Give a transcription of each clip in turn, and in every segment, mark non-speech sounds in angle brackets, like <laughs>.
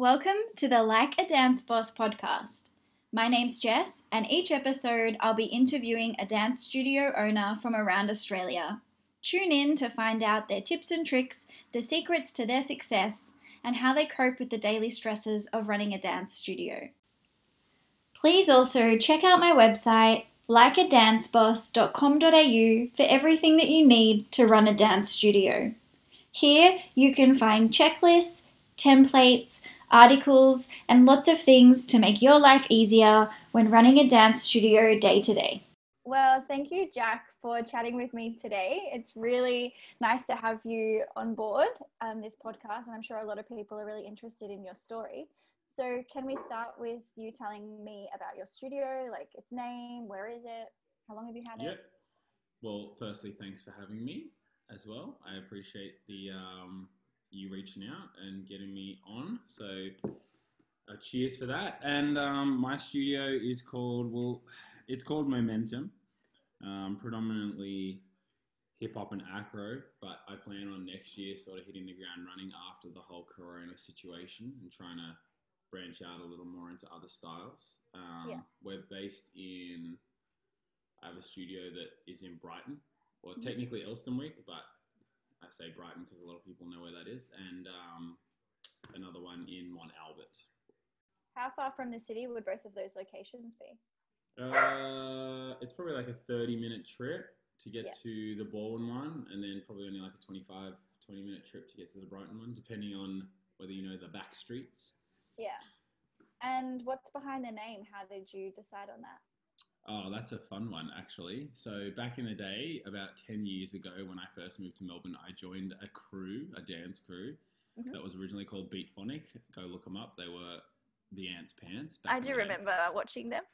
Welcome to the Like a Dance Boss podcast. My name's Jess, and each episode I'll be interviewing a dance studio owner from around Australia. Tune in to find out their tips and tricks, the secrets to their success, and how they cope with the daily stresses of running a dance studio. Please also check out my website, likeadanceboss.com.au, for everything that you need to run a dance studio. Here you can find checklists, templates, articles, and lots of things to make your life easier when running a dance studio day to day. Well, thank you, Jack, for chatting with me today. It's really nice to have you on board um, this podcast, and I'm sure a lot of people are really interested in your story. So, can we start with you telling me about your studio, like its name, where is it, how long have you had Yep. it? Well, firstly, thanks for having me as well. I appreciate the um, you reaching out and getting me on. So, uh, cheers for that. And um, my studio is called well, it's called Momentum, um, predominantly hip hop and acro. But I plan on next year sort of hitting the ground running after the whole Corona situation and trying to branch out a little more into other styles. Um, Yeah. We're based in. I have a studio that is in Brighton, or Mhm. technically Elsternwick, but I say Brighton because a lot of people know where that is, and um, another one in Mont Albert. How far from the city would both of those locations be? Uh, it's probably like a 30 minute trip to get Yeah. to the Balwyn one, and then probably only like a 25, 20 minute trip to get to the Brighton one, depending on whether you know the back streets. Yeah. And what's behind the name? How did you decide on that? Oh, that's a fun one, actually. So, back in the day, about 10 years ago, when I first moved to Melbourne, I joined a crew, a dance crew, Mhm. that was originally called Beat Phonic. Go look them up. They were the Ants Pants. back I do day. remember watching them.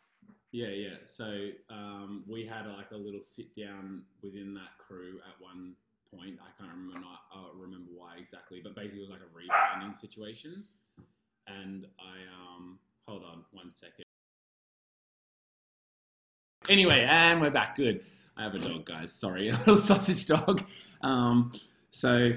Yeah, yeah. So um, we had like a little sit down within that crew at one point. I can't remember not, remember why exactly, but basically it was like a rebranding situation. And I um, hold on one second. Anyway, and we're back. Good. I have a dog, guys. Sorry, <laughs> a little sausage dog. Um, so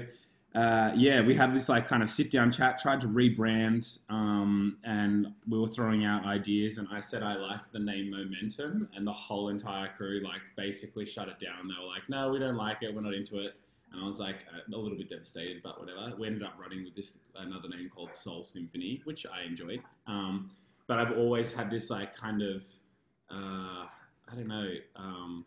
uh, yeah, we had this like kind of sit down chat, tried to rebrand, um, and we were throwing out ideas. And I said I liked the name Momentum, and the whole entire crew like basically shut it down. They were like, "No, we don't like it. We're not into it." And I was like a little bit devastated, but whatever. We ended up running with this another name called Soul Symphony, which I enjoyed. Um, but I've always had this like kind of uh, I don't know. Um,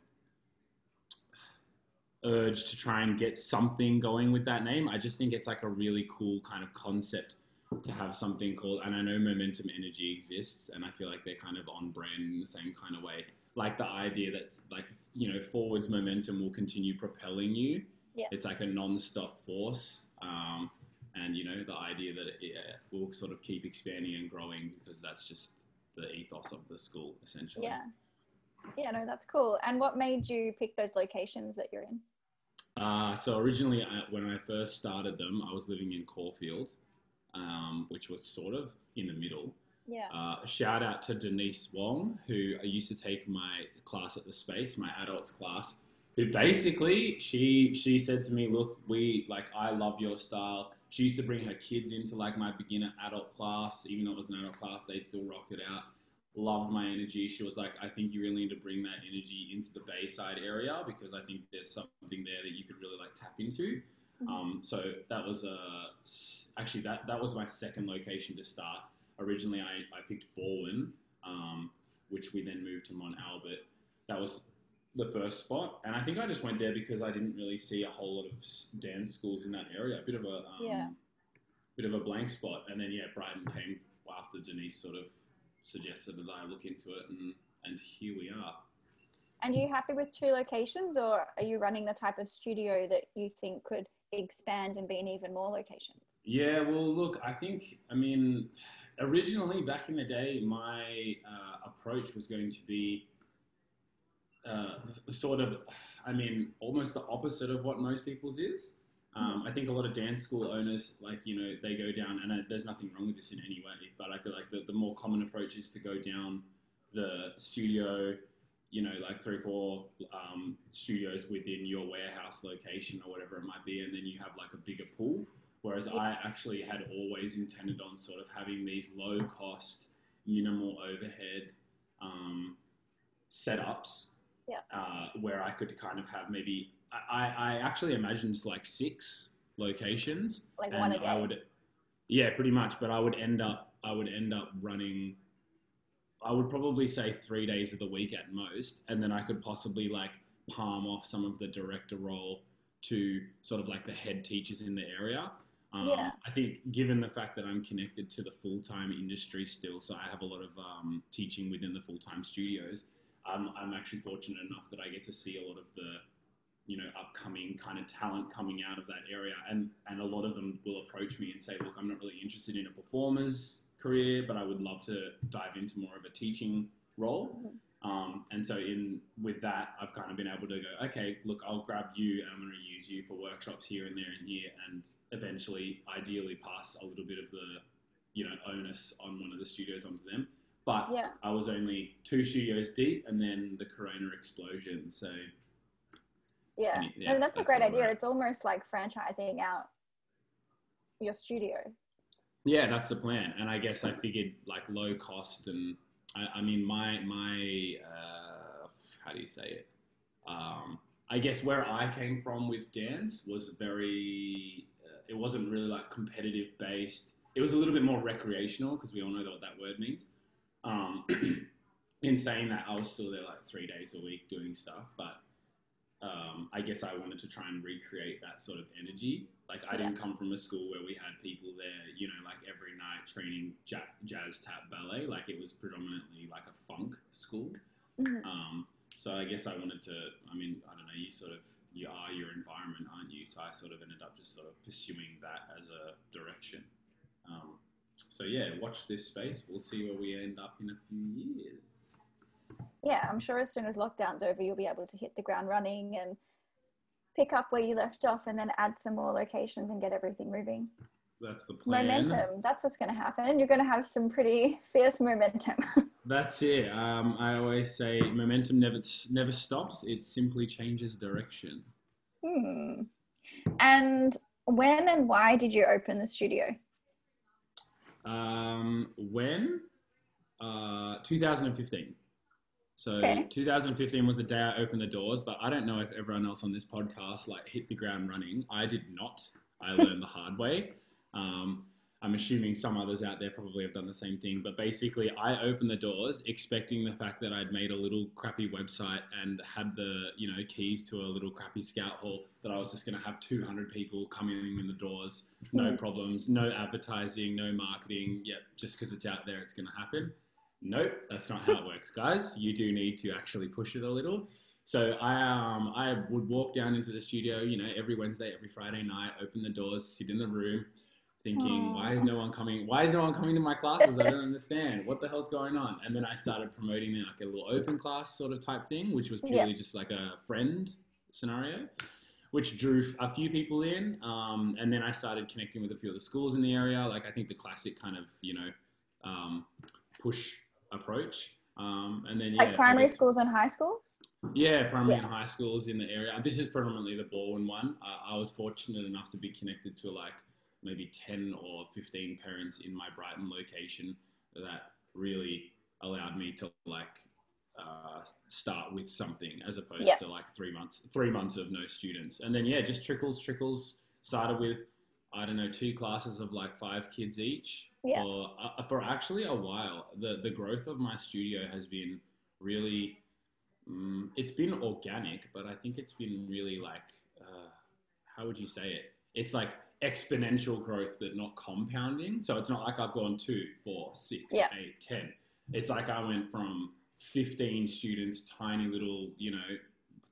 urge to try and get something going with that name. I just think it's like a really cool kind of concept to have something called, and I know Momentum Energy exists, and I feel like they're kind of on brand in the same kind of way. Like the idea that's like, you know, forwards momentum will continue propelling you. Yeah. It's like a non-stop force. Um, and you know the idea that it, it will sort of keep expanding and growing because that's just the ethos of the school essentially. Yeah. Yeah, no, that's cool. And what made you pick those locations that you're in? Uh, so originally, I, when I first started them, I was living in Caulfield, um, which was sort of in the middle. Yeah. Uh, shout out to Denise Wong, who I used to take my class at the Space, my adults class. Who basically she she said to me, "Look, we like I love your style." She used to bring her kids into like my beginner adult class, even though it was an adult class, they still rocked it out. Loved my energy. She was like, "I think you really need to bring that energy into the Bayside area because I think there's something there that you could really like tap into." Mhm. Um, so that was uh, actually that that was my second location to start. Originally, I, I picked Balwyn, um, which we then moved to Mont Albert. That was the first spot, and I think I just went there because I didn't really see a whole lot of dance schools in that area. A bit of a um, Yeah. bit of a blank spot, and then yeah, Brighton came after Denise sort of suggested that I look into it, and and here we are. And are you happy with two locations or are you running the type of studio that you think could expand and be in even more locations? Yeah, well, look, I think, I mean, originally back in the day, my uh, approach was going to be uh, sort of, I mean, almost the opposite of what most people's is. Um, I think a lot of dance school owners, like, you know, they go down, and uh, there's nothing wrong with this in any way, but I feel like the, the more common approach is to go down the studio, you know, like three or four um, studios within your warehouse location or whatever it might be, and then you have like a bigger pool. Whereas Yeah. I actually had always intended on sort of having these low cost, minimal overhead um, setups Yeah. uh, where I could kind of have maybe, I, I actually imagined like six locations Like and I would, yeah, pretty much. But I would end up, I would end up running. I would probably say three days of the week at most, and then I could possibly like palm off some of the director role to sort of like the head teachers in the area. Um, Yeah. I think, given the fact that I'm connected to the full time industry still, so I have a lot of um, teaching within the full time studios. Um, I'm actually fortunate enough that I get to see a lot of the you know upcoming kind of talent coming out of that area and and a lot of them will approach me and say look i'm not really interested in a performer's career but i would love to dive into more of a teaching role um, and so in with that i've kind of been able to go okay look i'll grab you and i'm going to use you for workshops here and there and here and eventually ideally pass a little bit of the you know onus on one of the studios onto them but Yeah. I was only two studios deep, and then the Corona explosion. So Yeah. Yeah, and that's, a great idea. It's almost like franchising out your studio. yeah, that's the plan. And I guess I figured like low cost, and I, I mean my my uh, how do you say it? Um, I guess where I came from with dance was very. Uh, it wasn't really like competitive based. It was a little bit more recreational because we all know what that word means. Um, <clears throat> in saying that, I was still there like three days a week doing stuff, but um, I guess I wanted to try and recreate that sort of energy. Like I didn't come from a school where we had people there, you know, like every night training ja- jazz, tap, ballet. Like it was predominantly like a funk school. Mhm. Um, so I guess I wanted to. I mean, I don't know. You sort of you are your environment, aren't you? So I sort of ended up just sort of pursuing that as a direction. Um, so yeah, watch this space. We'll see where we end up in a few years. Yeah, I'm sure as soon as lockdown's over, you'll be able to hit the ground running and pick up where you left off and then add some more locations and get everything moving. That's the plan. Momentum, that's what's going to happen. You're going to have some pretty <laughs> fierce momentum. <laughs> That's it. Um, I always say momentum never never stops. It simply changes direction. hmm. And when and why did you open the studio? Um, when? Uh, 2015. So Okay. 2015 was the day I opened the doors, but I don't know if everyone else on this podcast like hit the ground running. I did not. I <laughs> learned the hard way. Um, I'm assuming some others out there probably have done the same thing, but basically, I opened the doors expecting the fact that I'd made a little crappy website and had the you know keys to a little crappy scout hall that I was just going to have 200 people coming in the doors, no Mhm. problems, no advertising, no marketing. Yep, just because it's out there, it's going to happen. Nope, that's not how it works, guys. You do need to actually push it a little. So I um I would walk down into the studio, you know, every Wednesday, every Friday night, open the doors, sit in the room, thinking, why is no one coming? Why is no one coming to my classes? I don't understand. What the hell's going on? And then I started promoting like a little open class sort of type thing, which was purely just like a friend scenario, which drew a few people in. Um, and then I started connecting with a few of the schools in the area. Like I think the classic kind of you know um, push approach. Um, and then yeah, like primary schools and high schools? yeah, primary Yeah. and high schools in the area. This is predominantly the Balwyn one. Uh, I was fortunate enough to be connected to like maybe 10 or 15 parents in my Brighton location that really allowed me to like uh, start with something as opposed Yeah. to like three months, three months of no students. And then, yeah, just trickles, trickles. Started with, I don't know, two classes of like five kids each. Yeah. For, uh, for actually a while. The, the growth of my studio has been really Mm, it's been organic, but I think it's been really like, uh, how would you say it? It's like exponential growth, but not compounding. So it's not like I've gone two, four, six, Yeah. eight, ten. It's like I went from 15 students, tiny little, you know,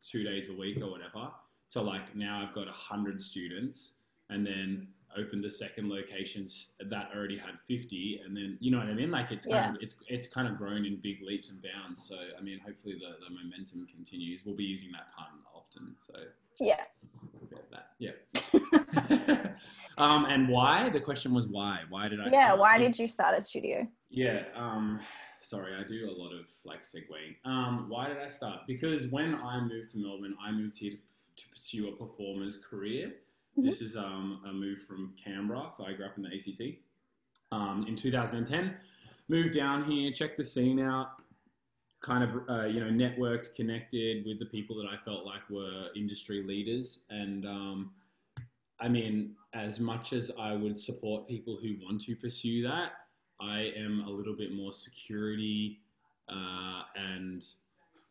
two days a week or whatever, to like now I've got 100 students and then opened the second location s- that already had 50 and then you know what i mean like it's kind of it's it's kind of grown in big leaps and bounds so i mean hopefully the, the momentum continues we'll be using that pun often so Yeah. that yeah <laughs> um and why the question was why why did i Yeah. Why did you start a studio? yeah, um, sorry, I do a lot of like segueing. Um, why did I start? Because when I moved to Melbourne, I moved here to, to pursue a performer's career. Mhm. This is um, a move from Canberra, so I grew up in the ACT. Um, in 2010, moved down here, checked the scene out, kind of uh, you know networked, connected with the people that I felt like were industry leaders, and um, I mean, as much as I would support people who want to pursue that, I am a little bit more security uh, and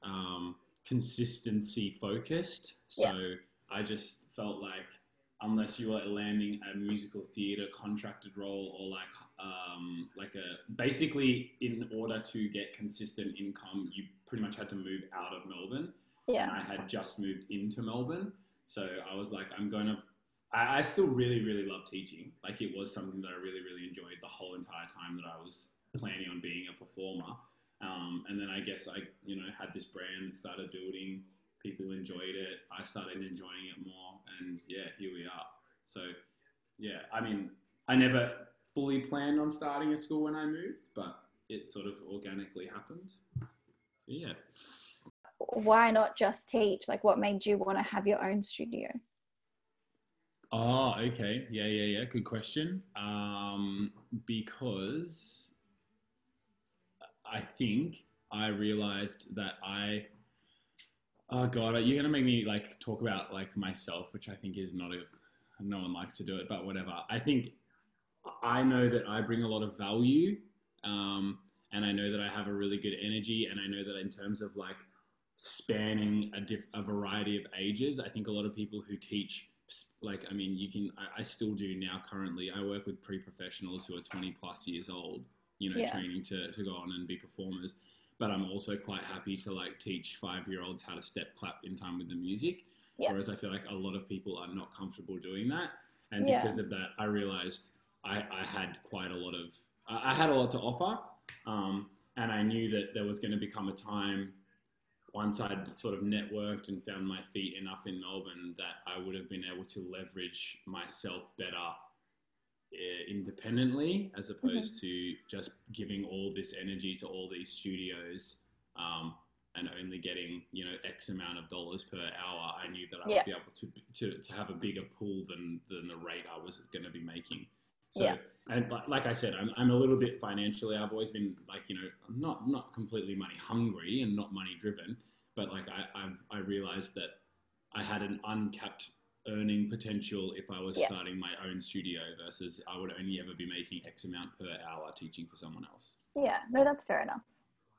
um, consistency focused. So I just felt like unless you were landing a musical theater contracted role or like um, like a basically in order to get consistent income, you pretty much had to move out of Melbourne. And Yeah. I had just moved into Melbourne, so I was like, I'm going to. I, I still really, really love teaching. Like it was something that I really, really enjoyed the whole entire time that I was planning on being a performer. Um, and then I guess I, you know, had this brand that started building. People enjoyed it. I started enjoying it more, and yeah, here we are. So, yeah, I mean, I never fully planned on starting a school when I moved, but it sort of organically happened. So yeah. Why not just teach? Like, what made you want to have your own studio? Oh, okay. Yeah, yeah, yeah. Good question. Um, because I think I realized that I. Oh God, you're gonna make me like talk about like myself, which I think is not a. No one likes to do it, but whatever. I think I know that I bring a lot of value, um, and I know that I have a really good energy, and I know that in terms of like spanning a, diff- a variety of ages, I think a lot of people who teach like i mean you can I, I still do now currently i work with pre-professionals who are 20 plus years old you know Yeah. training to, to go on and be performers but i'm also quite happy to like teach five year olds how to step clap in time with the music Yeah. whereas i feel like a lot of people are not comfortable doing that and Yeah. because of that i realized i, I had quite a lot of I, had a lot to offer um, and i knew that there was going to become a time once I'd sort of networked and found my feet enough in Melbourne that I would have been able to leverage myself better independently as opposed to just giving all this energy to all these studios um, and only getting you know X amount of dollars per hour. I knew that I Yeah. would be able to, to to have a bigger pool than than the rate I was going to be making. So, Yeah. and like I said, I'm, I'm a little bit financially. I've always been like, you know, not not completely money hungry and not money driven, but like I I've, I realized that I had an uncapped earning potential if I was Yeah. starting my own studio versus I would only ever be making X amount per hour teaching for someone else. Yeah, no, that's fair enough.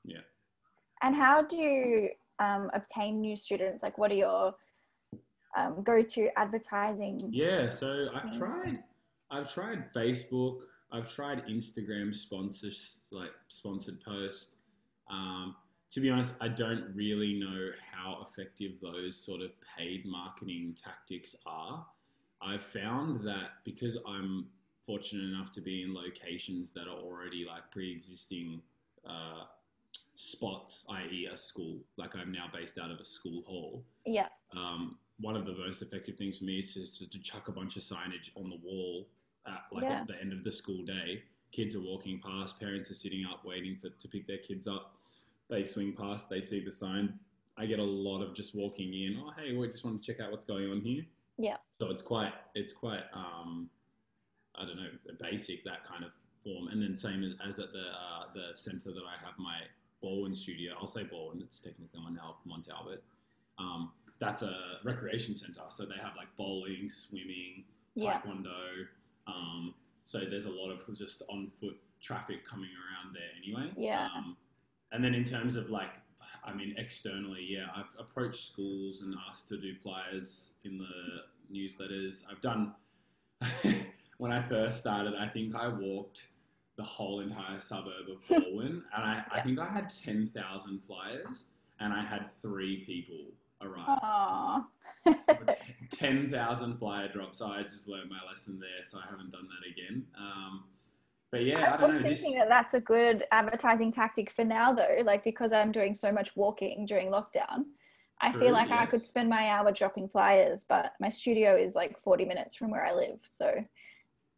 Yeah. And how do you um, obtain new students? Like, what are your um, go-to advertising? Yeah, so I've tried I've tried Facebook, I've tried Instagram sponsors like sponsored post. Um, to be honest, I don't really know how effective those sort of paid marketing tactics are. I've found that because I'm fortunate enough to be in locations that are already like pre-existing uh, spots, i.e., a school. Like I'm now based out of a school hall Yeah, um, one of the most effective things for me is just to, to chuck a bunch of signage on the wall at like Yeah. at the end of the school day. Kids are walking past, parents are sitting up waiting for to pick their kids up. They swing past, they see the sign. I get a lot of just walking in. Oh, hey, we just want to check out what's going on here. Yeah. So it's quite, it's quite, um, I don't know, basic that kind of form. And then same as, as at the uh, the center that I have my Balwyn studio. I'll say Balwyn. It's technically Mont Al- Mont Albert. Um, that's a recreation center. So they have like bowling, swimming, yeah, taekwondo. Um, so there's a lot of just on foot traffic coming around there anyway. Yeah. Um, and then in terms of like, I mean, externally, yeah, I've approached schools and asked to do flyers in the newsletters. I've done, <laughs> when I first started, I think I walked the whole entire suburb of <laughs> Balwyn and I, I think I had 10,000 flyers and I had three people arrive. Aww. <laughs> 10,000 flyer drops. So I just learned my lesson there, so I haven't done that again. Um, but yeah, I, I, don't was know. This, thinking that that's a good advertising tactic for now, though. Like because I'm doing so much walking during lockdown, I True, feel like I could spend my hour dropping flyers, but my studio is like 40 minutes from where I live, so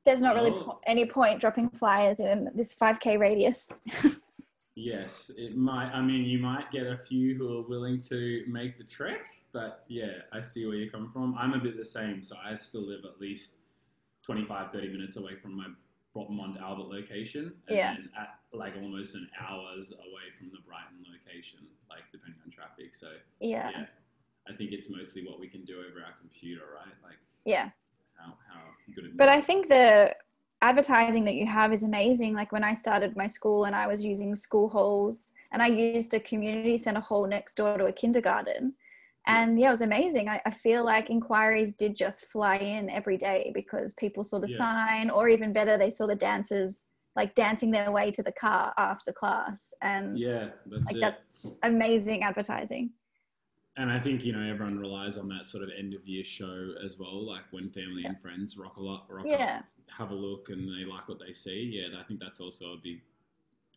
there's not really Oh. po- any point dropping flyers in this 5k radius. <laughs> Yes, it might. I mean, you might get a few who are willing to make the trek, but yeah, I see where you're coming from. I'm a bit the same, so I still live at least 25, 30 minutes away from my Mont Albert location, and Yeah. then at like almost an hour's away from the Brighton location, like depending on traffic. So Yeah. yeah, I think it's mostly what we can do over our computer, right? Like Yeah. how how good it. But I think the advertising that you have is amazing. Like when I started my school and I was using school halls and I used a community center hall next door to a kindergarten. And yeah, it was amazing. I, I feel like inquiries did just fly in every day because people saw the Yeah. sign, or even better, they saw the dancers like dancing their way to the car after class. And yeah, that's like that's amazing advertising. And I think you know everyone relies on that sort of end of year show as well, like when family and friends rock a lot, rock Yeah. up, have a look, and they like what they see. Yeah, I think that's also a big,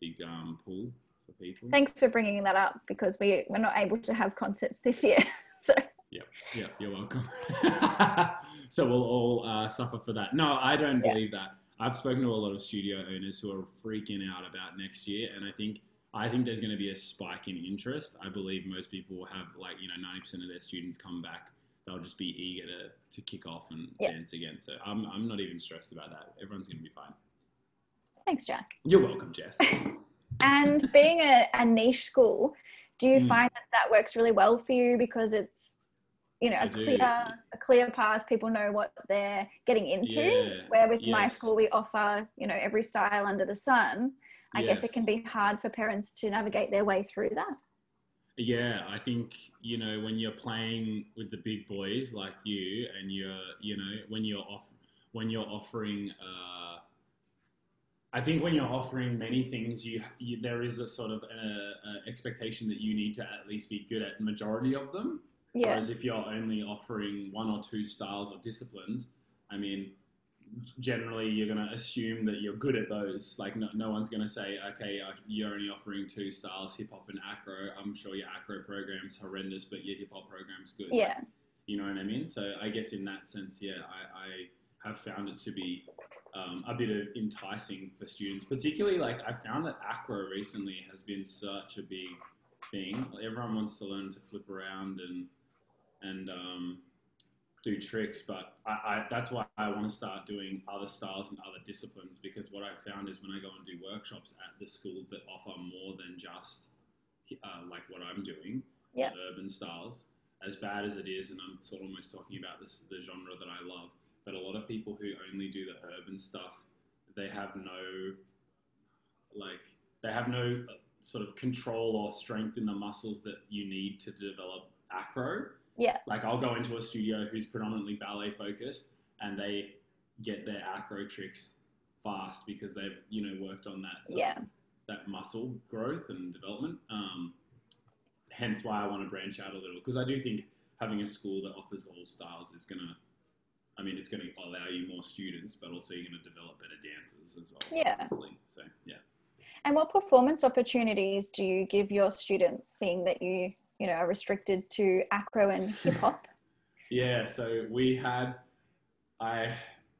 big um, pull for people. Thanks for bringing that up because we, we're not able to have concerts this year. <laughs> so Yep, Yeah, you're welcome. <laughs> so we'll all uh, suffer for that. No, I don't Yeah. believe that. I've spoken to a lot of studio owners who are freaking out about next year, and I think I think there's going to be a spike in interest. I believe most people will have like you know 90% of their students come back. They'll just be eager to, to kick off and Yeah. dance again. So I'm, I'm not even stressed about that. Everyone's going to be fine. thanks, Jack. You're welcome, Jess. <laughs> And being a, a niche school, do you Mm. find that that works really well for you because it's, you know, I a do. clear, a clear path. People know what they're getting into. Yeah, Where with my school, we offer, you know, every style under the sun. I guess it can be hard for parents to navigate their way through that. Yeah, I think you know when you're playing with the big boys like you, and you're you know when you're off when you're offering. Uh, I think when you're offering many things, you, you there is a sort of a, a expectation that you need to at least be good at majority of them. Yeah. Whereas if you're only offering one or two styles or disciplines, I mean, generally you're going to assume that you're good at those. Like no, no one's going to say, okay, uh, you're only offering two styles, hip hop and acro. I'm sure your acro program's horrendous, but your hip hop program's good. Like, Yeah. you know what I mean? So I guess in that sense, yeah, I, I have found it to be um, a bit of enticing for students. Particularly, like I found that acro recently has been such a big thing. Everyone wants to learn to flip around and and um, do tricks, but I, I, that's why I want to start doing other styles and other disciplines because what I found is when I go and do workshops at the schools that offer more than just uh, like what I'm doing, Yeah. urban styles, as bad as it is, and I'm sort of almost talking about this the genre that I love, but a lot of people who only do the urban stuff, they have no like they have no uh, sort of control or strength in the muscles that you need to develop acro. Yeah. Like I'll go into a studio who's predominantly ballet focused, and they get their acro tricks fast because they've you know worked on that sort Yeah. of, that muscle growth and development. Um, hence why I want to branch out a little because I do think having a school that offers all styles is gonna. I mean, it's going to allow you more students, but also you're going to develop better dancers as well. Yeah. Obviously. So yeah. And what performance opportunities do you give your students, seeing that you, you know, are restricted to acro and <laughs> hip hop? Yeah, so we had, I,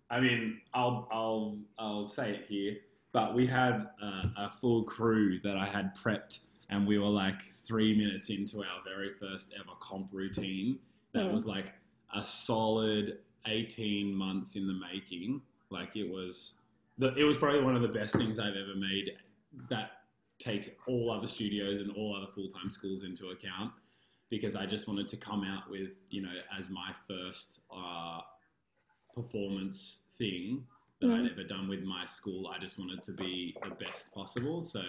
I mean, I'll, I'll, I'll say it here, but we had uh, a full crew that I had prepped, and we were like three minutes into our very first ever comp routine. That Mm. was like a solid eighteen months in the making. Like it was, the, it was probably one of the best things I've ever made. That takes all other studios and all other full time schools into account because I just wanted to come out with, you know, as my first uh, performance thing that I'd Mm. ever done with my school. I just wanted to be the best possible. So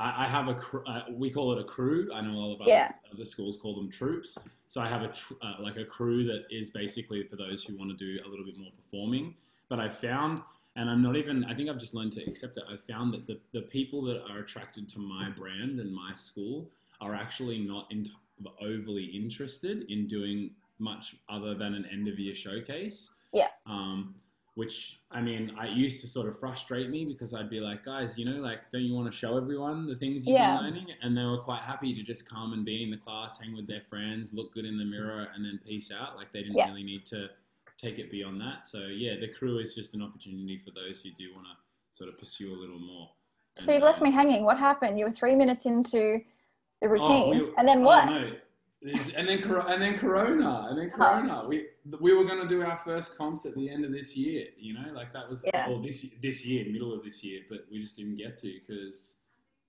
I, I have a, cr- uh, we call it a crew. I know all about other, Yeah. other schools call them troops. So I have a tr- uh, like a crew that is basically for those who want to do a little bit more performing. But I found, and I'm not even, I think I've just learned to accept it. I found that the, the people that are attracted to my brand and my school are actually not in, overly interested in doing much other than an end of year showcase. Yeah. Um, which I mean, I used to sort of frustrate me because I'd be like, guys, you know, like, don't you want to show everyone the things you've Yeah. been learning? And they were quite happy to just come and be in the class, hang with their friends, look good in the mirror, and then peace out. Like they didn't Yeah. really need to take it beyond that. So yeah, the crew is just an opportunity for those who do want to sort of pursue a little more. So you've left uh, me hanging. What happened? You were three minutes into the routine, Oh, we- and then oh, what? And then and then Corona, and then Oh. Corona. We we were going to do our first comps at the end of this year. You know, like that was Yeah. or this this year, middle of this year, but we just didn't get to because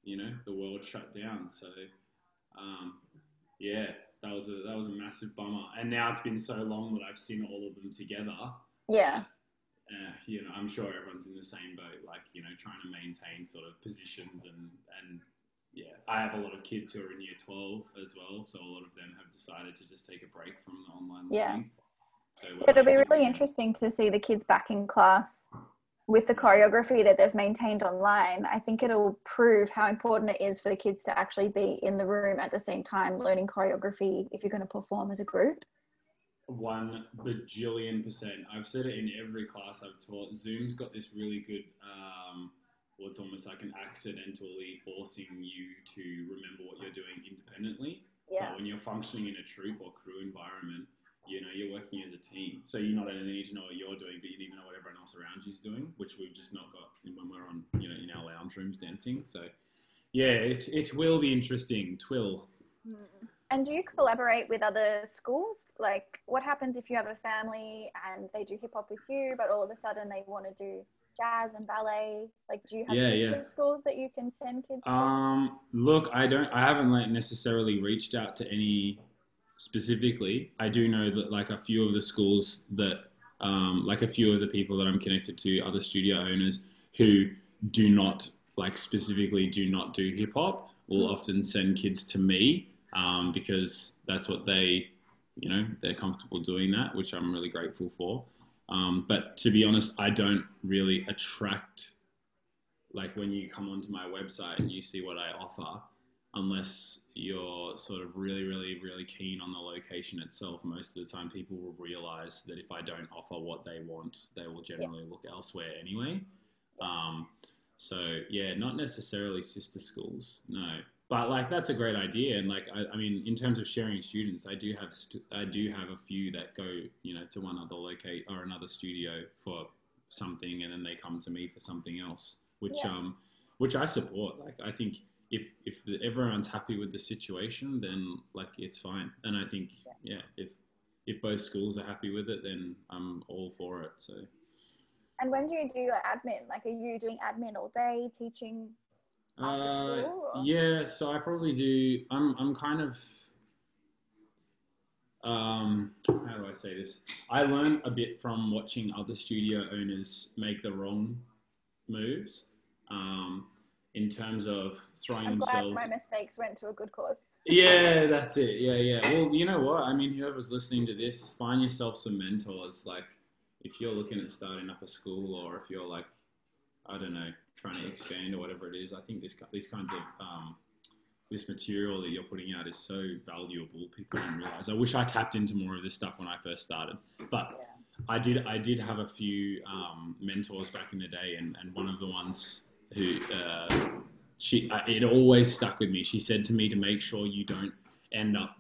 you know the world shut down. So um, yeah, that was a that was a massive bummer. And now it's been so long that I've seen all of them together. Yeah, Uh, you know, I'm sure everyone's in the same boat, like you know, trying to maintain sort of positions and and yeah, I have a lot of kids who are in year 12 as well, so a lot of them have decided to just take a break from the online Yeah. learning. So it'll be really interesting to see the kids back in class with the choreography that they've maintained online. I think it'll prove how important it is for the kids to actually be in the room at the same time learning choreography if you're going to perform as a group. One bajillion percent. I've said it in every class I've taught. Zoom's got this really good, um, well, it's almost like an accidentally forcing you to remember what you're doing independently. Yeah, But when you're functioning in a troop or crew environment, you know, you're working as a team. So you not only need to know what you're doing, but you need to know what everyone else around you is doing, which we've just not got when we're on, you know, in our lounge rooms dancing. So yeah, it, it will be interesting. Twill. Mm. And do you collaborate with other schools? Like, what happens if you have a family and they do hip hop with you, but all of a sudden they want to do jazz and ballet? Like, do you have Yeah, sister yeah. schools that you can send kids to? Um, look, I don't, I haven't like necessarily reached out to any specifically. I do know that like a few of the schools that, um, like a few of the people that I'm connected to, other studio owners who do not like specifically do not do hip hop, will often send kids to me um, because that's what they, you know, they're comfortable doing that, which I'm really grateful for. Um, but to be honest, I don't really attract like when you come onto my website and you see what I offer, unless you're sort of really, really, really keen on the location itself, most of the time people will realize that if I don't offer what they want, they will generally look elsewhere anyway. Um, so yeah, not necessarily sister schools, no. But like that's a great idea, and like I, I mean, in terms of sharing students, I do have st- I do have a few that go, you know, to one other locate or another studio for something, and then they come to me for something else, which Yeah. um, which I support. Like I think if if the, everyone's happy with the situation, then like it's fine. And I think yeah, if if both schools are happy with it, then I'm all for it. So And when do you do your admin? Like, are you doing admin all day, teaching? Uh, yeah, so I probably do. I'm I'm kind of. Um, how do I say this? I learn a bit from watching other studio owners make the wrong moves. Um, in terms of throwing I'm glad my mistakes went to a good cause. Yeah, that's it. Yeah, yeah. Well, you know what? I mean, whoever's listening to this, find yourself some mentors. Like, if you're looking at starting up a school, or if you're like, I don't know, trying to expand or whatever it is, I think this these kinds of um, this material that you're putting out is so valuable. People don't realize. I wish I tapped into more of this stuff when I first started, but Yeah. I did. I did have a few um, mentors back in the day, and, and one of the ones who uh, she I- it always stuck with me. She said to me to make sure you don't end up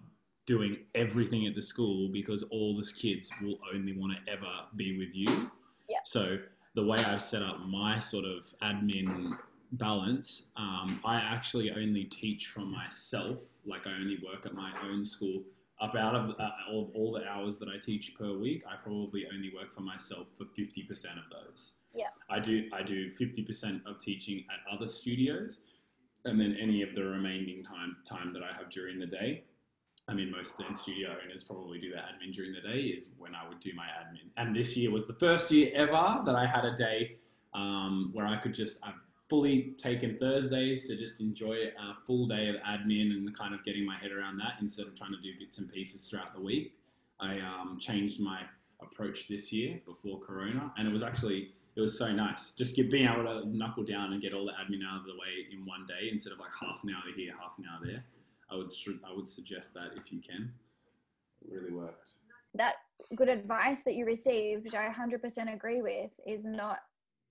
doing everything at the school because all the kids will only want to ever be with you. Yeah. So the way I've set up my sort of admin balance, um, I actually only teach from myself. Like I only work at my own school. Up out of uh, all, all the hours that I teach per week, I probably only work for myself for fifty percent of those. Yeah. I do I do fifty percent of teaching at other studios, and then any of the remaining time time that I have during the day. I mean, most dance studio owners probably do their admin during the day. Is when I would do my admin. And this year was the first year ever that I had a day um, where I could just I've fully taken Thursdays to just enjoy a full day of admin and kind of getting my head around that instead of trying to do bits and pieces throughout the week. I um, changed my approach this year before Corona, and it was actually it was so nice just get being able to knuckle down and get all the admin out of the way in one day instead of like half an hour here, half an hour there. I would I would suggest that if you can. It really worked. That good advice that you received, which I 100% agree with, is not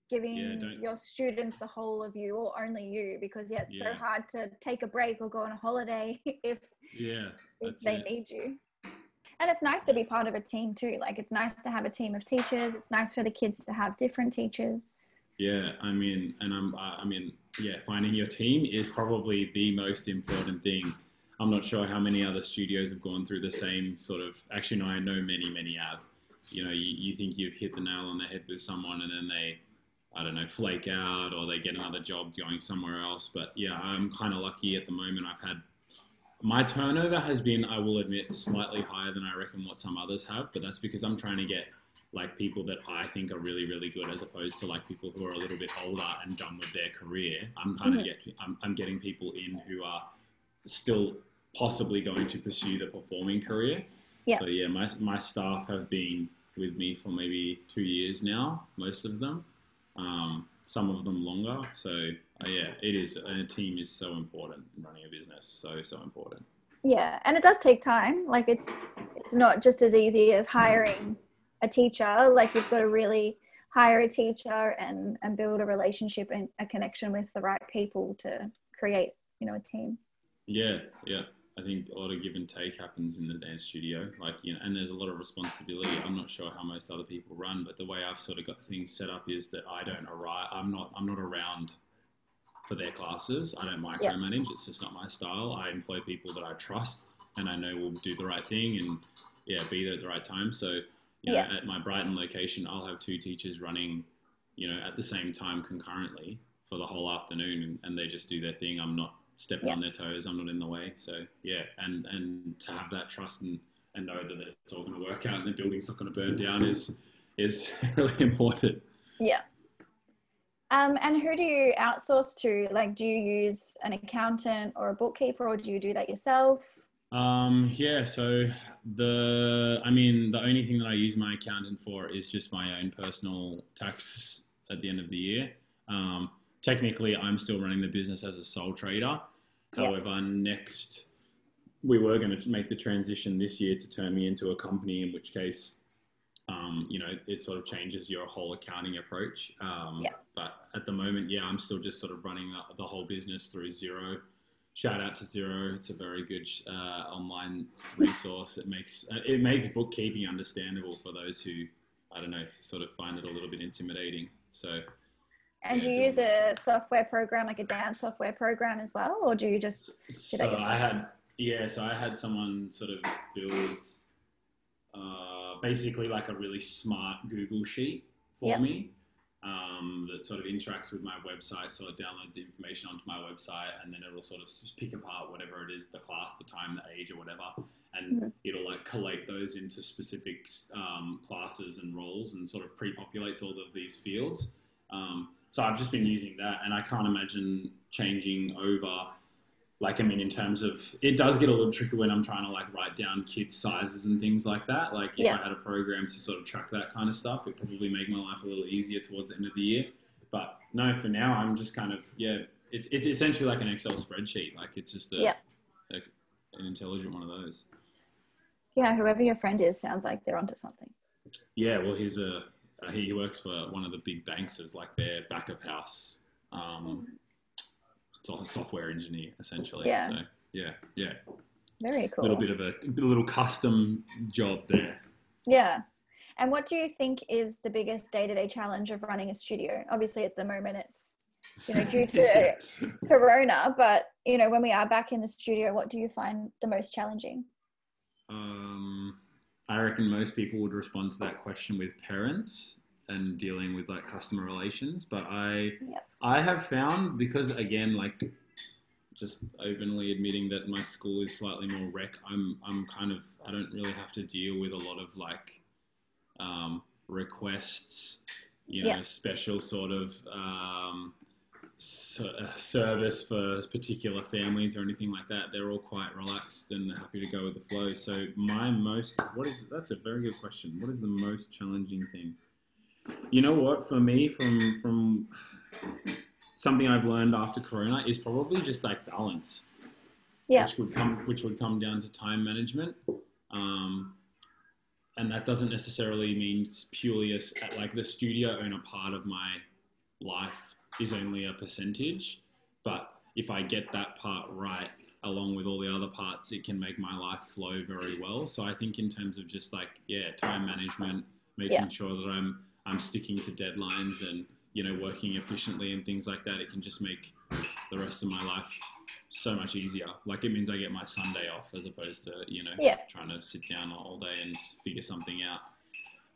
giving Yeah, your students the whole of you or only you because yeah, it's so hard to take a break or go on a holiday <laughs> if Yeah, if they it. need you. And it's nice to be part of a team too. Like it's nice to have a team of teachers. It's nice for the kids to have different teachers. Yeah, I mean, and I'm, I mean, yeah, finding your team is probably the most important thing. I'm not sure how many other studios have gone through the same sort of. Actually, no, I know many, many have. You know, you, you think you've hit the nail on the head with someone, and then they, I don't know, flake out or they get another job going somewhere else. But yeah, I'm kind of lucky at the moment. I've had my turnover has been, I will admit, slightly higher than I reckon what some others have, but that's because I'm trying to get like people that I think are really, really good, as opposed to like people who are a little bit older and done with their career. I'm kind Mhm. of get, I'm, I'm getting people in who are still possibly going to pursue the performing career. Yeah. So yeah, my my staff have been with me for maybe two years now, most of them. Um, some of them longer. So uh, yeah, it is. And a team is so important in running a business. So so important. Yeah, and it does take time. Like it's it's not just as easy as hiring a teacher. Like you've got to really hire a teacher and and build a relationship and a connection with the right people to create, you know, a team. Yeah, yeah. I think a lot of give and take happens in the dance studio. Like, you know, and there's a lot of responsibility. I'm not sure how most other people run, but the way I've sort of got things set up is that I don't arrive. I'm not. I'm not around for their classes. I don't Yeah. micromanage. It's just not my style. I employ people that I trust and I know will do the right thing and yeah, be there at the right time. So, you know, Yeah. at my Brighton location, I'll have two teachers running, you know, at the same time concurrently for the whole afternoon, and, and they just do their thing. I'm not stepping Yeah. on their toes. I'm not in the way. So yeah, and and to have that trust and, and know that it's all going to work out and the building's not going to burn down is is <laughs> really important. Yeah. Um, and who do you outsource to? Like, do you use an accountant or a bookkeeper, or do you do that yourself? Um, yeah, so the I mean the only thing that I use my accountant for is just my own personal tax at the end of the year. Um, technically, I'm still running the business as a sole trader. Yeah. However, next we were going to make the transition this year to turn me into a company, in which case, um, you know, it sort of changes your whole accounting approach. Um, Yeah. But at the moment, yeah, I'm still just sort of running the, the whole business through Xero shout out to Xero. It's a very good uh, online resource. It makes uh, it makes bookkeeping understandable for those who I don't know sort of find it a little bit intimidating. So And do you use a software program, like a dance software program as well, or do you just so? I had yeah, so I had someone sort of build uh, basically like a really smart Google sheet for Yep. me. Um, that sort of interacts with my website, so it downloads the information onto my website, and then it'll sort of pick apart whatever it is, the class, the time, the age, or whatever, and Mhm. it'll like collate those into specific um, classes and roles, and sort of pre-populates all of these fields. Um, so I've just been using that, and I can't imagine changing over. Like I mean, in terms of it does get a little tricky when I'm trying to like write down kids' sizes and things like that. Like if Yeah. I had a program to sort of track that kind of stuff, it probably make my life a little easier towards the end of the year. But no, for now, I'm just kind of yeah. It's it's essentially like an Excel spreadsheet. Like it's just a, Yeah. a an intelligent one of those. yeah, whoever your friend is sounds like they're onto something. Yeah, well, he's a uh, he works for one of the big banks as like their backup house, um, so- software engineer essentially. Yeah. So yeah, yeah, Very cool. a little bit of a, a little custom job there. Yeah. And what do you think is the biggest day-to-day challenge of running a studio? Obviously, at the moment, it's you know due to <laughs> Corona, but you know when we are back in the studio, what do you find the most challenging? Um, I reckon most people would respond to that question with parents and dealing with like customer relations. But I, Yep. I have found because again, like just openly admitting that my school is slightly more rec. I'm, I'm kind of, I don't really have to deal with a lot of like um, requests, you know, Yeah. special sort of. Um, service for particular families or anything like that. They're all quite relaxed and happy to go with the flow. So my most, what is that's a very good question. What is the most challenging thing? You know what? For me, from from something I've learned after Corona is probably just like balance. Yeah. Which would come which would come down to time management. Um, and that doesn't necessarily mean purely as like the studio owner part of my life is only a percentage, but if I get that part right, along with all the other parts, it can make my life flow very well. So I think in terms of just like yeah, time management, making Yeah. sure that I'm I'm sticking to deadlines and you know, working efficiently and things like that, it can just make the rest of my life so much easier. Like it means I get my Sunday off as opposed to you know Yeah. trying to sit down all day and figure something out.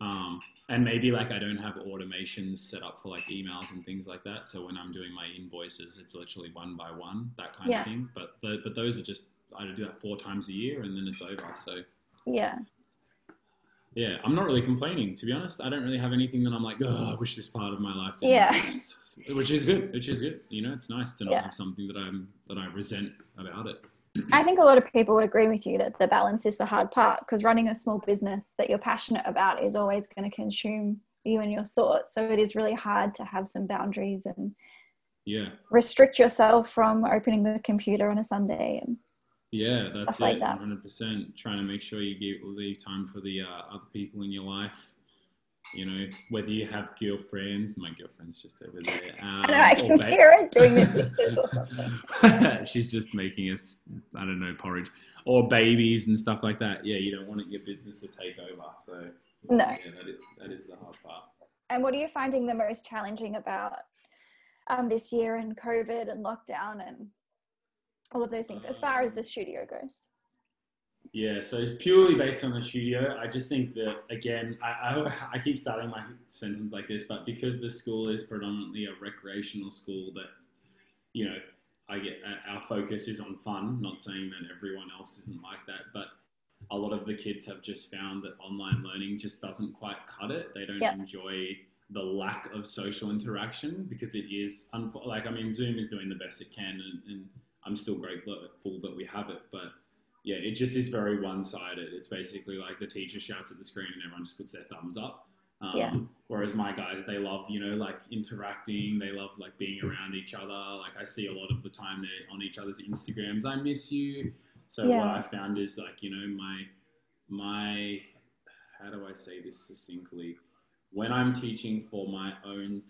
Um, and maybe like I don't have automations set up for like emails and things like that. So when I'm doing my invoices, it's literally one by one, that kind Yeah. of thing. But the, but those are just I do that four times a year and then it's over. So Yeah. yeah, I'm not really complaining to be honest. I don't really have anything that I'm like, oh, I wish this part of my life. Yeah. exist." Which is good. Which is good. You know, it's nice to not Yeah. have something that I'm that I resent about it. I think a lot of people would agree with you that the balance is the hard part because running a small business that you're passionate about is always going to consume you and your thoughts. So it is really hard to have some boundaries and Yeah. restrict yourself from opening the computer on a Sunday. And Yeah, that's Stuff like it. that. 100%. Trying to make sure you give, leave time for the uh, other people in your life. You know, whether you have girlfriends, my girlfriend's just over there. <laughs> Um, I know I can hear it doing the or <laughs> something. She's just making us, I don't know, porridge or babies and stuff like that. Yeah, you don't want your business to take over. So, No. yeah, that is, that is the hard part. And what are you finding the most challenging about um, this year and COVID and lockdown and all of those things as far as the studio goes? Yeah, so it's purely based on the studio. I just think that again, I, I, I keep starting my sentence like this, but because the school is predominantly a recreational school, that you know, I get uh, our focus is on fun. Not saying that everyone else isn't like that, but a lot of the kids have just found that online learning just doesn't quite cut it. They don't Yeah. enjoy the lack of social interaction because it is like I mean, Zoom is doing the best it can, and, and I'm still grateful that we have it, but yeah, it just is very one-sided. It's basically like the teacher shouts at the screen and everyone just puts their thumbs up. Um, Yeah. Whereas my guys, they love, you know, like interacting. They love like being around each other. Like I see a lot of the time they're on each other's Instagrams. I miss you. So what I found is like, you know, my my how do I say this succinctly? When I'm teaching for my own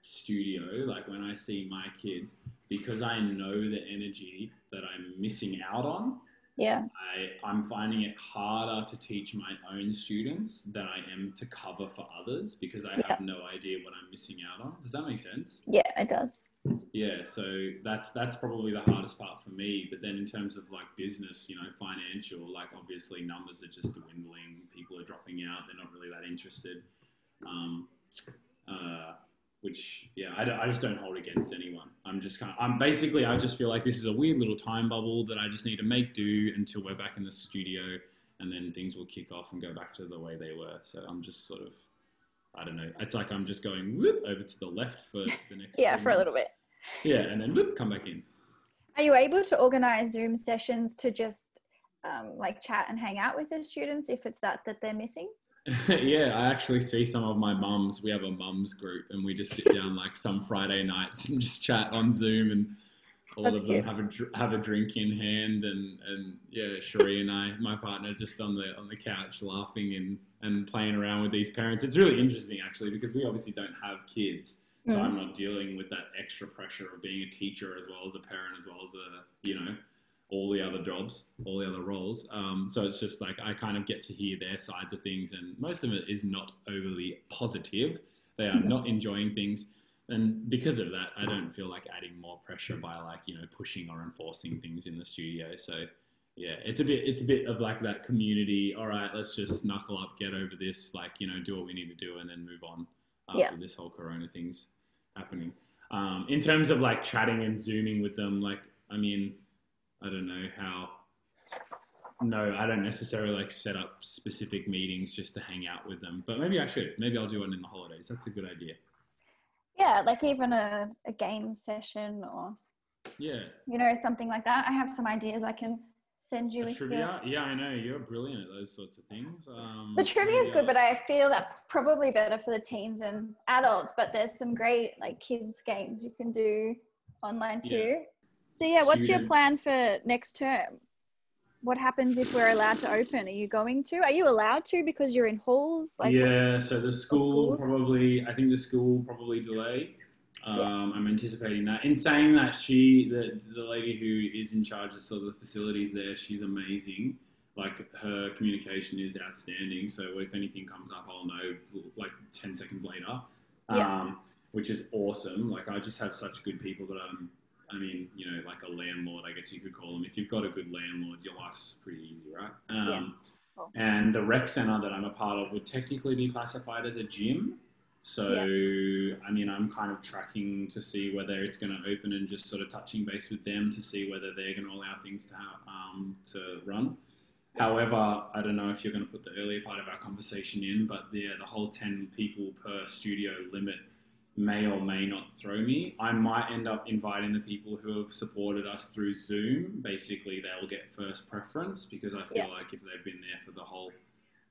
studio, like when I see my kids, because I know the energy that I'm missing out on, Yeah. I, I'm finding it harder to teach my own students than I am to cover for others because I have no idea what I'm missing out on. Does that make sense? Yeah, it does. Yeah, so that's that's probably the hardest part for me. But then in terms of like business, you know, financial, like obviously numbers are just dwindling. People are dropping out. They're not really that interested. Um, uh, which yeah, I, I just don't hold against anyone. I'm just kind of, I'm basically I just feel like this is a weird little time bubble that I just need to make do until we're back in the studio, and then things will kick off and go back to the way they were. So I'm just sort of. I don't know. It's like I'm just going whoop over to the left for <laughs> the next. Yeah, for a little bit. Yeah, and then whoop, come back in. Are you able to organize Zoom sessions to just um, like chat and hang out with the students if it's that that they're missing? <laughs> yeah, I actually see some of my mums. We have a mums group, and we just sit down like some Friday nights and just chat on Zoom, and all That's of them cute. have a have a drink in hand, and and yeah, Cherie and I, my partner, just on the on the couch laughing and and playing around with these parents. It's really interesting actually because we obviously don't have kids, so Mm. I'm not dealing with that extra pressure of being a teacher as well as a parent as well as a you know all the other jobs, all the other roles. Um, so it's just like I kind of get to hear their sides of things, and most of it is not overly positive. They are not enjoying things, and because of that, I don't feel like adding more pressure by like you know pushing or enforcing things in the studio. So yeah, it's a bit it's a bit of like that community. All right, let's just knuckle up, get over this, like you know, do what we need to do, and then move on after Yeah. this whole Corona thing's happening. Um, in terms of like chatting and zooming with them, like I mean, I don't know how. No, I don't necessarily like set up specific meetings just to hang out with them, but maybe I should. Maybe I'll do one in the holidays. That's a good idea. Yeah, like even a, a game session or Yeah, you know something like that. I have some ideas I can send you. the if you're- trivia. Yeah, I know you're brilliant at those sorts of things. Um, The trivia is good, but I feel that's probably better for the teens and adults. But there's some great like kids games you can do online Yeah. So yeah, what's your plan for next term? What happens if we're allowed to open? Are you going to? Are you allowed to because you're in halls? Like yeah, so the school probably. I think the school will probably delay. Um, Yeah. I'm anticipating that. In saying that, she, the the lady who is in charge of sort of the facilities there, she's amazing. Like her communication is outstanding. So if anything comes up, I'll know like ten seconds later. Yeah. Um, which is awesome. Like I just have such good people that I'm. I mean, you know, like a landlord, I guess you could call them. If you've got a good landlord, your life's pretty easy, right? Um, Yeah. And the rec center that I'm a part of would technically be classified as a gym. So, I mean, I'm kind of tracking to see whether it's going to open and just sort of touching base with them to see whether they're going to allow things to um, to run. However, I don't know if you're going to put the earlier part of our conversation in, but yeah, the whole 10 people per studio limit may or may not throw me. I might end up inviting the people who have supported us through Zoom. Basically, they'll get first preference because I feel Yeah. like if they've been there for the whole,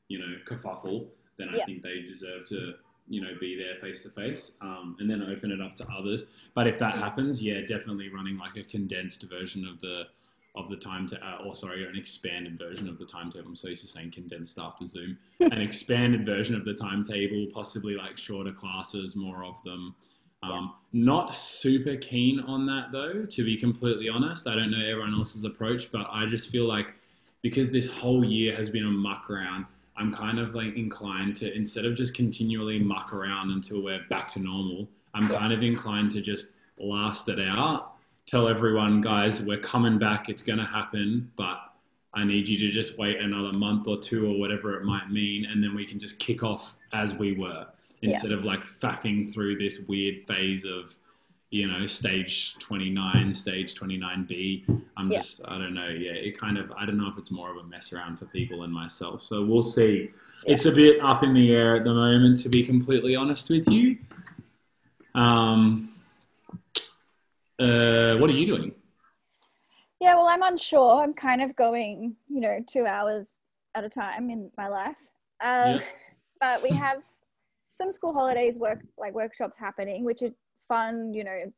you know, kerfuffle, then I Yeah. think they deserve to, you know, be there face to face, um, and then open it up to others. But if that Yeah. happens, yeah, definitely running like a condensed version of the of the time to, uh, or sorry, an expanded version of the timetable. I'm so used to saying condensed after Zoom. an expanded version of the timetable, possibly like shorter classes, more of them. Um, Not super keen on that though, to be completely honest. I don't know everyone else's approach, but I just feel like because this whole year has been a muck around, I'm kind of like inclined to instead of just continually muck around until we're back to normal, I'm kind of inclined to just last it out. Tell everyone, guys, we're coming back. It's going to happen, but I need you to just wait another month or two or whatever it might mean, and then we can just kick off as we were instead of like faffing through this weird phase of, you know, stage 29, stage 29B. I'm Yeah. just, I don't know. Yeah, it kind of, I don't know if it's more of a mess around for people and myself. So we'll see. Yeah. It's a bit up in the air at the moment, to be completely honest with you. Um, uh, what are you doing? Yeah, well, I'm unsure. I'm kind of going, you know, two hours at a time in my life. Um, Yeah. <laughs> But we have some school holidays, work like workshops happening, which are fun, you know,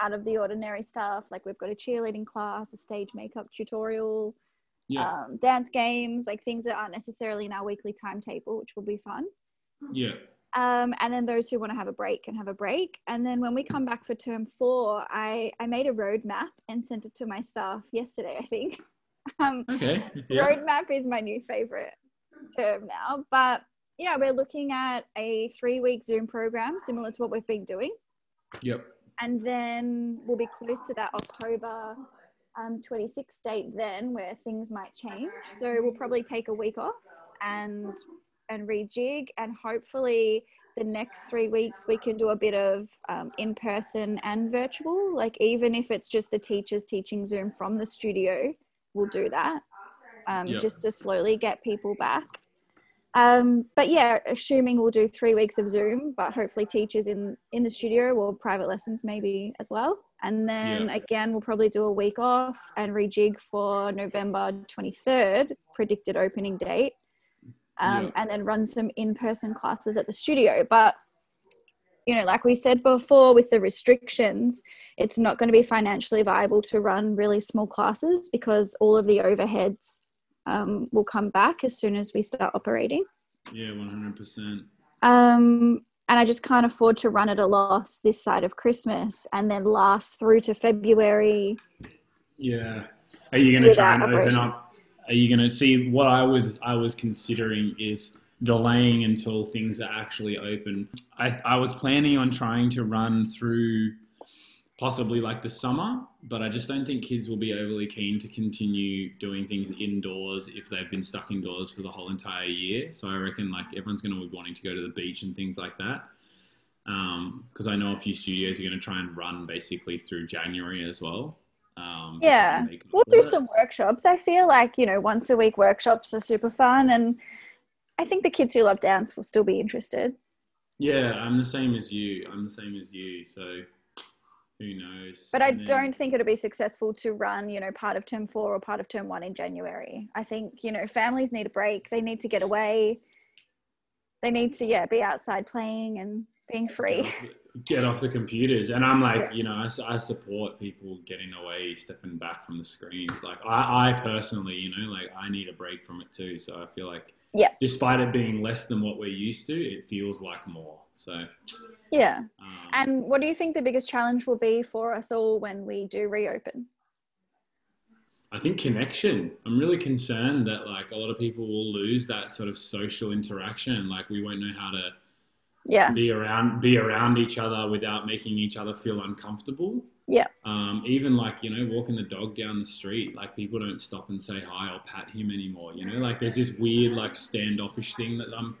out of the ordinary stuff. Like we've got a cheerleading class, a stage makeup tutorial, Yeah, um, dance games, like things that aren't necessarily in our weekly timetable, which will be fun. yeah, Um, and then those who want to have a break can have a break. And then when we come back for term four, I, I made a roadmap and sent it to my staff yesterday, I think. <laughs> Um, okay, yeah, Roadmap is my new favorite term now. But yeah, we're looking at a three week Zoom program similar to what we've been doing. yep, And then we'll be close to that October um, 26th date then where things might change. So we'll probably take a week off and and rejig and hopefully the next three weeks we can do a bit of um, in person and virtual like even if it's just the teachers teaching zoom from the studio we'll do that um, Yeah. just to slowly get people back um, but yeah assuming we'll do three weeks of zoom but hopefully teachers in in the studio or private lessons maybe as well and then Yeah. again we'll probably do a week off and rejig for november 23rd predicted opening date um, Yeah. and then run some in-person classes at the studio but you know like we said before with the restrictions it's not going to be financially viable to run really small classes because all of the overheads um, will come back as soon as we start operating yeah, one hundred percent. um, and i just can't afford to run at a loss this side of christmas and then last through to february Yeah. Are you going to try and open operation. up? Are you going to see what I was I was considering is delaying until things are actually open. I, I was planning on trying to run through possibly like the summer, but I just don't think kids will be overly keen to continue doing things indoors if they've been stuck indoors for the whole entire year. So I reckon like everyone's going to be wanting to go to the beach and things like that. Um, because I know a few studios are going to try and run basically through January as well. Um, Yeah, and we'll do work. some workshops i feel like you know once a week workshops are super fun and i think the kids who love dance will still be interested Yeah, I'm the same as you. I'm the same as you. So who knows? but i then- don't think it'll be successful to run you know part of term four or part of term one in january i think you know families need a break they need to get away they need to yeah be outside playing and being free <laughs> get off, the- get off the computers. And I'm like, Yeah. you know, I support people getting away, stepping back from the screens. Like I, I personally, you know, like I need a break from it too. So I feel like, Yeah. despite it being less than what we're used to, it feels like more. So, yeah um, and what do you think the biggest challenge will be for us all when we do reopen I think connection. I'm really concerned that like a lot of people will lose that sort of social interaction. Like we won't know how to Yeah. be around be around each other without making each other feel uncomfortable. Yeah. Um, even like you know walking the dog down the street, like people don't stop and say hi or pat him anymore. You know, like there's this weird like standoffish thing that I'm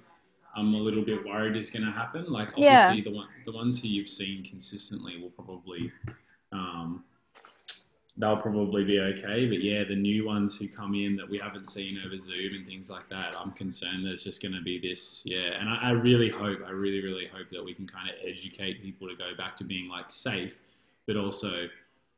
I'm a little bit worried is going to happen. Like Yeah. obviously the one the ones who you've seen consistently will probably um, they'll probably be okay. But yeah, the new ones who come in that we haven't seen over Zoom and things like that, I'm concerned that it's just going to be this. Yeah, and I, I really hope, I really, really hope that we can kind of educate people to go back to being like safe, but also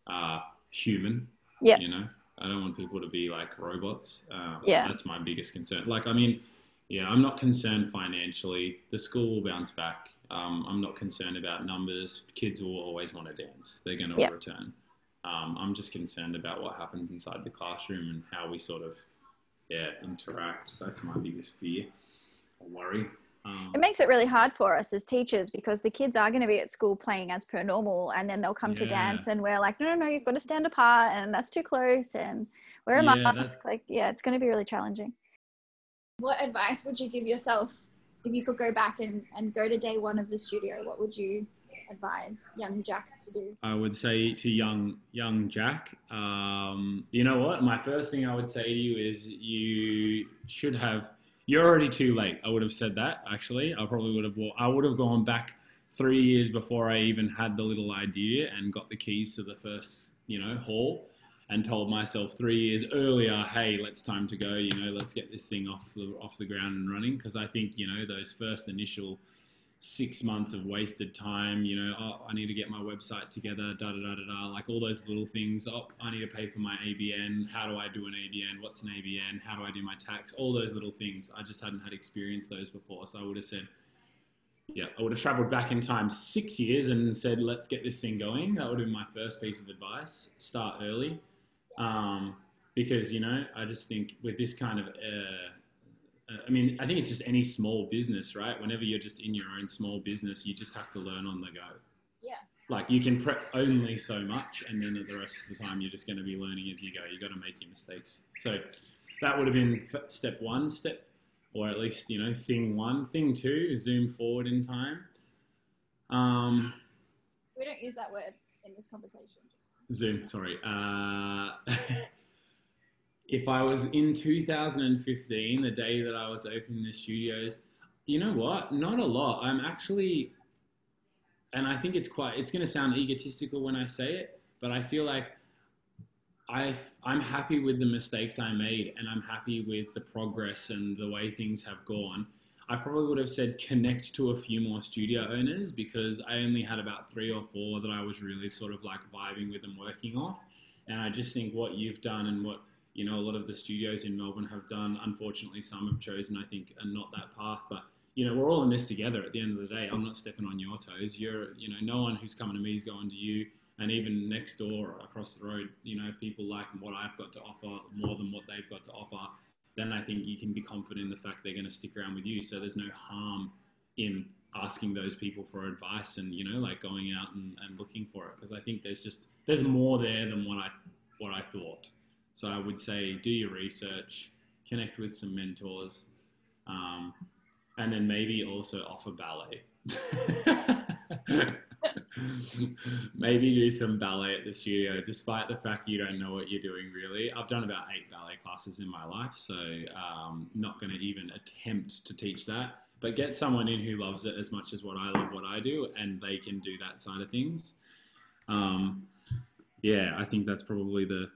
uh, human. Yeah. You know, I don't want people to be like robots. Um, Yeah. That's my biggest concern. Like, I mean, yeah, I'm not concerned financially. The school will bounce back. Um, I'm not concerned about numbers. Kids will always want to dance. They're going to Yeah. return. Um, I'm just concerned about what happens inside the classroom and how we sort of, yeah, interact. That's my biggest fear or worry. Um, It makes it really hard for us as teachers because the kids are going to be at school playing as per normal and then they'll come to dance and we're like, no, no, no, you've got to stand apart and that's too close and wear a Yeah, that's- mask. Like, yeah, it's going to be really challenging. What advice would you give yourself if you could go back and, and go to day one of the studio? What would you advise young Jack to do? I would say to young young Jack, um, you know what? My first thing I would say to you is you should have. You're already too late. I would have said that actually. I probably would have. I would have gone back three years before I even had the little idea and got the keys to the first, you know, hall, and told myself three years earlier, hey, let's time to go. You know, let's get this thing off the off the ground and running. Because I think you know those first initial six months of wasted time. You know, oh, I need to get my website together, da da da da da, like all those little things. Oh, I need to pay for my ABN. How do I do an ABN? What's an ABN? How do I do my tax? All those little things. I just hadn't had experience those before, so I would have said. Yeah, I would have traveled back in time six years and said, let's get this thing going. That would have been my first piece of advice. Start early. Um, because, you know, I just think with this kind of uh, I mean, I think it's just any small business, right? Whenever you're just in your own small business, you just have to learn on the go. Yeah. Like you can prep only so much, and then the rest of the time you're just going to be learning as you go. You've got to make your mistakes. So that would have been step one. Step, or at least you know, thing one. Thing two, zoom forward in time. Um, We don't use that word in this conversation. Zoom, sorry. Uh, <laughs> if I was in 2015, the day that I was opening the studios, you know what? Not a lot. I'm actually, and I think it's quite, it's going to sound egotistical when I say it, but I feel like I, I'm happy with the mistakes I made and I'm happy with the progress and the way things have gone. I probably would have said connect to a few more studio owners because I only had about three or four that I was really sort of like vibing with and working off. And I just think what you've done and what you know a lot of the studios in Melbourne have done. Unfortunately, some have chosen I think and not that path. But you know we're all in this together. At the end of the day, I'm not stepping on your toes. You're you know no one who's coming to me is going to you. And even next door across the road, you know, if people like what I've got to offer more than what they've got to offer, then I think you can be confident in the fact they're going to stick around with you. So there's no harm in asking those people for advice and you know like going out and, and looking for it because I think there's just there's more there than what I what I thought. So I would say do your research, connect with some mentors, um, and then maybe also offer ballet. <laughs> maybe do some ballet at the studio, despite the fact you don't know what you're doing really. I've done about eight ballet classes in my life, so um, not going to even attempt to teach that. But get someone in who loves it as much as what I love what I do, and they can do that side of things. Um, yeah, I think that's probably the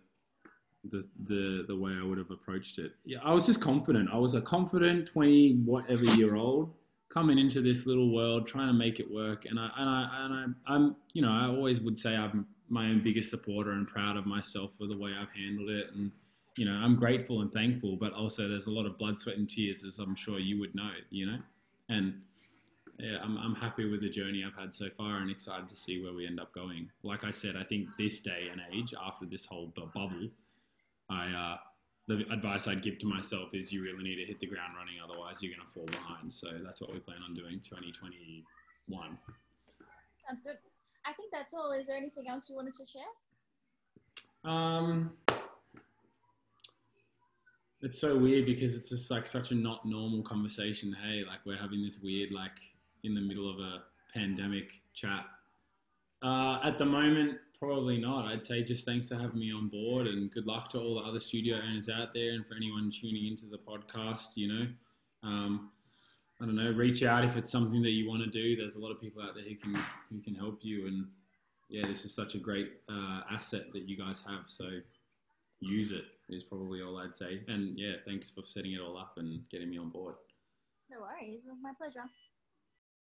the the the way I would have approached it. Yeah, I was just confident. I was a confident twenty whatever year old coming into this little world, trying to make it work. And I and I and I, I'm you know I always would say I'm my own biggest supporter and proud of myself for the way I've handled it. And you know I'm grateful and thankful, but also there's a lot of blood, sweat, and tears, as I'm sure you would know. You know, and yeah, I'm, I'm happy with the journey I've had so far and excited to see where we end up going. Like I said, I think this day and age, after this whole bu- bubble, I uh, the advice I'd give to myself is you really need to hit the ground running, otherwise you're going to fall behind. So that's what we plan on doing 2021. sounds good. I think that's all. Is there anything else you wanted to share? Um, it's so weird because it's just like such a not normal conversation. Hey, like we're having this weird like in the middle of a pandemic chat. Uh, at the moment, probably not. I'd say just thanks for having me on board, and good luck to all the other studio owners out there, and for anyone tuning into the podcast. You know, um, I don't know, reach out if it's something that you want to do. There's a lot of people out there who can who can help you, and yeah, this is such a great uh, asset that you guys have. So use it is probably all I'd say. And yeah, thanks for setting it all up and getting me on board. No worries. It was my pleasure.